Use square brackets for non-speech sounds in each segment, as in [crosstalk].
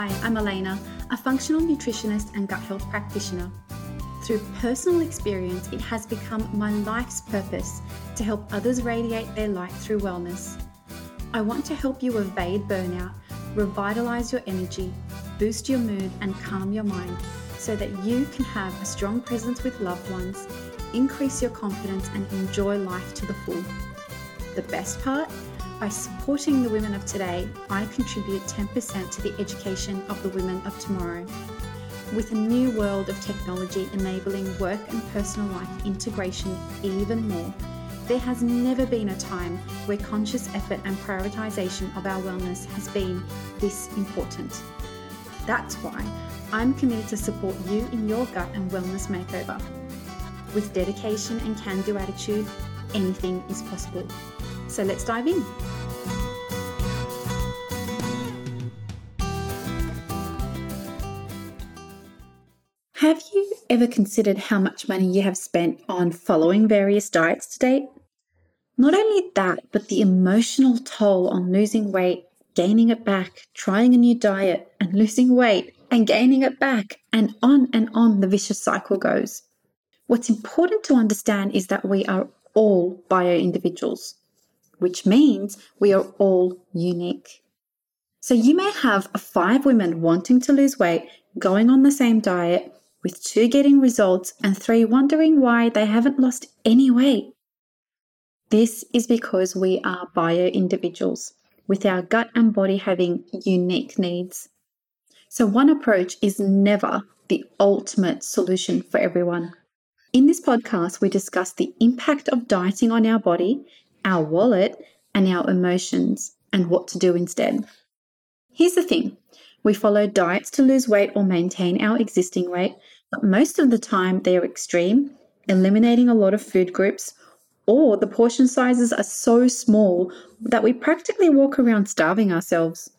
Hi, I'm Aleyna, a functional nutritionist and gut health practitioner. Through personal experience, it has become my life's purpose to help others radiate their light through wellness. I want to help you evade burnout, revitalize your energy, boost your mood, and calm your mind so that you can have a strong presence with loved ones, increase your confidence, and enjoy life to the full. The best part? By supporting the women of today, I contribute 10% to the education of the women of tomorrow. With a new world of technology enabling work and personal life integration even more, there has never been a time where conscious effort and prioritization of our wellness has been this important. That's why I'm committed to support you in your gut and wellness makeover. With dedication and can do attitude, anything is possible. So let's dive in. Have you ever considered how much money you have spent on following various diets to date? Not only that, but the emotional toll on losing weight, gaining it back, trying a new diet, and losing weight and gaining it back, and on and on the vicious cycle goes. What's important to understand is that we are all bio individuals, which means we are all unique. So you may have five women wanting to lose weight, going on the same diet, with two getting results and three wondering why they haven't lost any weight. This is because we are bio individuals, with our gut and body having unique needs. So, one approach is never the ultimate solution for everyone. In this podcast, we discuss the impact of dieting on our body, our wallet, and our emotions, and what to do instead. Here's the thing we follow diets to lose weight or maintain our existing weight, but most of the time they are extreme, eliminating a lot of food groups, or the portion sizes are so small that we practically walk around starving ourselves.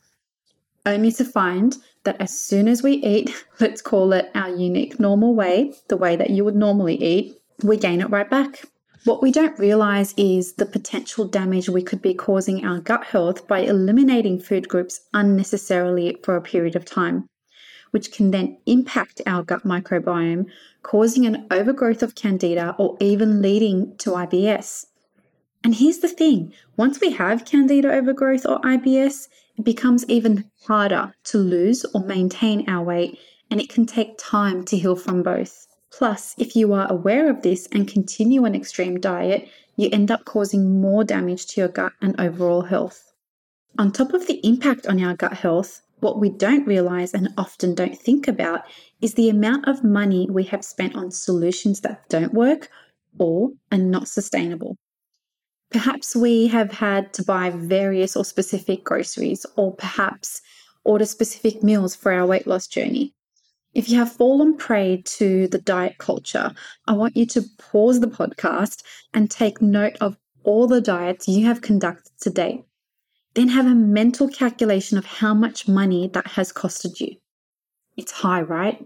Only to find that as soon as we eat, [laughs] let's call it our unique normal way, the way that you would normally eat, we gain it right back. What we don't realize is the potential damage we could be causing our gut health by eliminating food groups unnecessarily for a period of time, which can then impact our gut microbiome, causing an overgrowth of candida or even leading to IBS. And here's the thing once we have candida overgrowth or IBS, it becomes even harder to lose or maintain our weight, and it can take time to heal from both. Plus, if you are aware of this and continue an extreme diet, you end up causing more damage to your gut and overall health. On top of the impact on our gut health, what we don't realize and often don't think about is the amount of money we have spent on solutions that don't work or are not sustainable. Perhaps we have had to buy various or specific groceries, or perhaps order specific meals for our weight loss journey. If you have fallen prey to the diet culture, I want you to pause the podcast and take note of all the diets you have conducted to date. Then have a mental calculation of how much money that has costed you. It's high, right?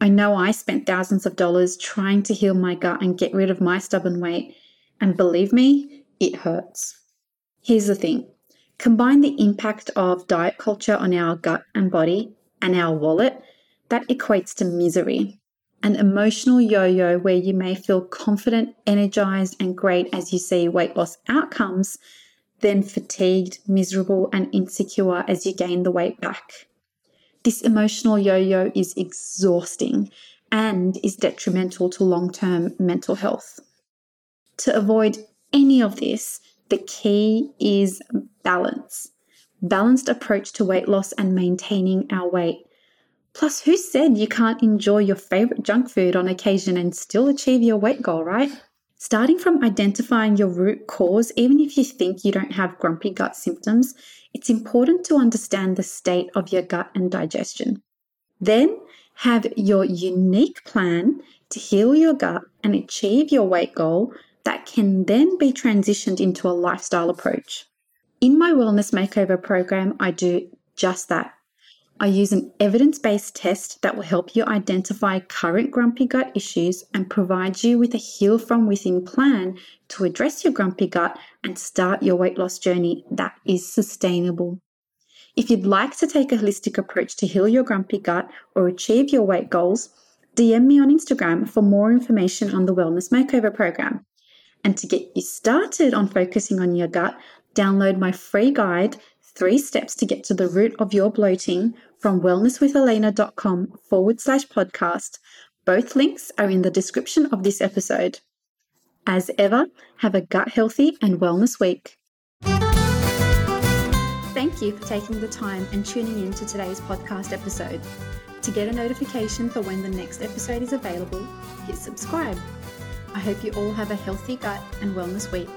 I know I spent thousands of dollars trying to heal my gut and get rid of my stubborn weight. And believe me, it hurts. Here's the thing combine the impact of diet culture on our gut and body and our wallet that equates to misery. An emotional yo yo where you may feel confident, energized, and great as you see weight loss outcomes, then fatigued, miserable, and insecure as you gain the weight back. This emotional yo yo is exhausting and is detrimental to long term mental health. To avoid any of this, the key is balance. Balanced approach to weight loss and maintaining our weight. Plus, who said you can't enjoy your favorite junk food on occasion and still achieve your weight goal, right? Starting from identifying your root cause, even if you think you don't have grumpy gut symptoms, it's important to understand the state of your gut and digestion. Then have your unique plan to heal your gut and achieve your weight goal that can then be transitioned into a lifestyle approach. In my Wellness Makeover program, I do just that. I use an evidence based test that will help you identify current grumpy gut issues and provide you with a heal from within plan to address your grumpy gut and start your weight loss journey that is sustainable. If you'd like to take a holistic approach to heal your grumpy gut or achieve your weight goals, DM me on Instagram for more information on the Wellness Makeover Program. And to get you started on focusing on your gut, download my free guide, Three Steps to Get to the Root of Your Bloating, from wellnesswithaleyna.com forward slash podcast. Both links are in the description of this episode. As ever, have a gut healthy and wellness week. Thank you for taking the time and tuning in to today's podcast episode. To get a notification for when the next episode is available, hit subscribe. I hope you all have a healthy gut and wellness week.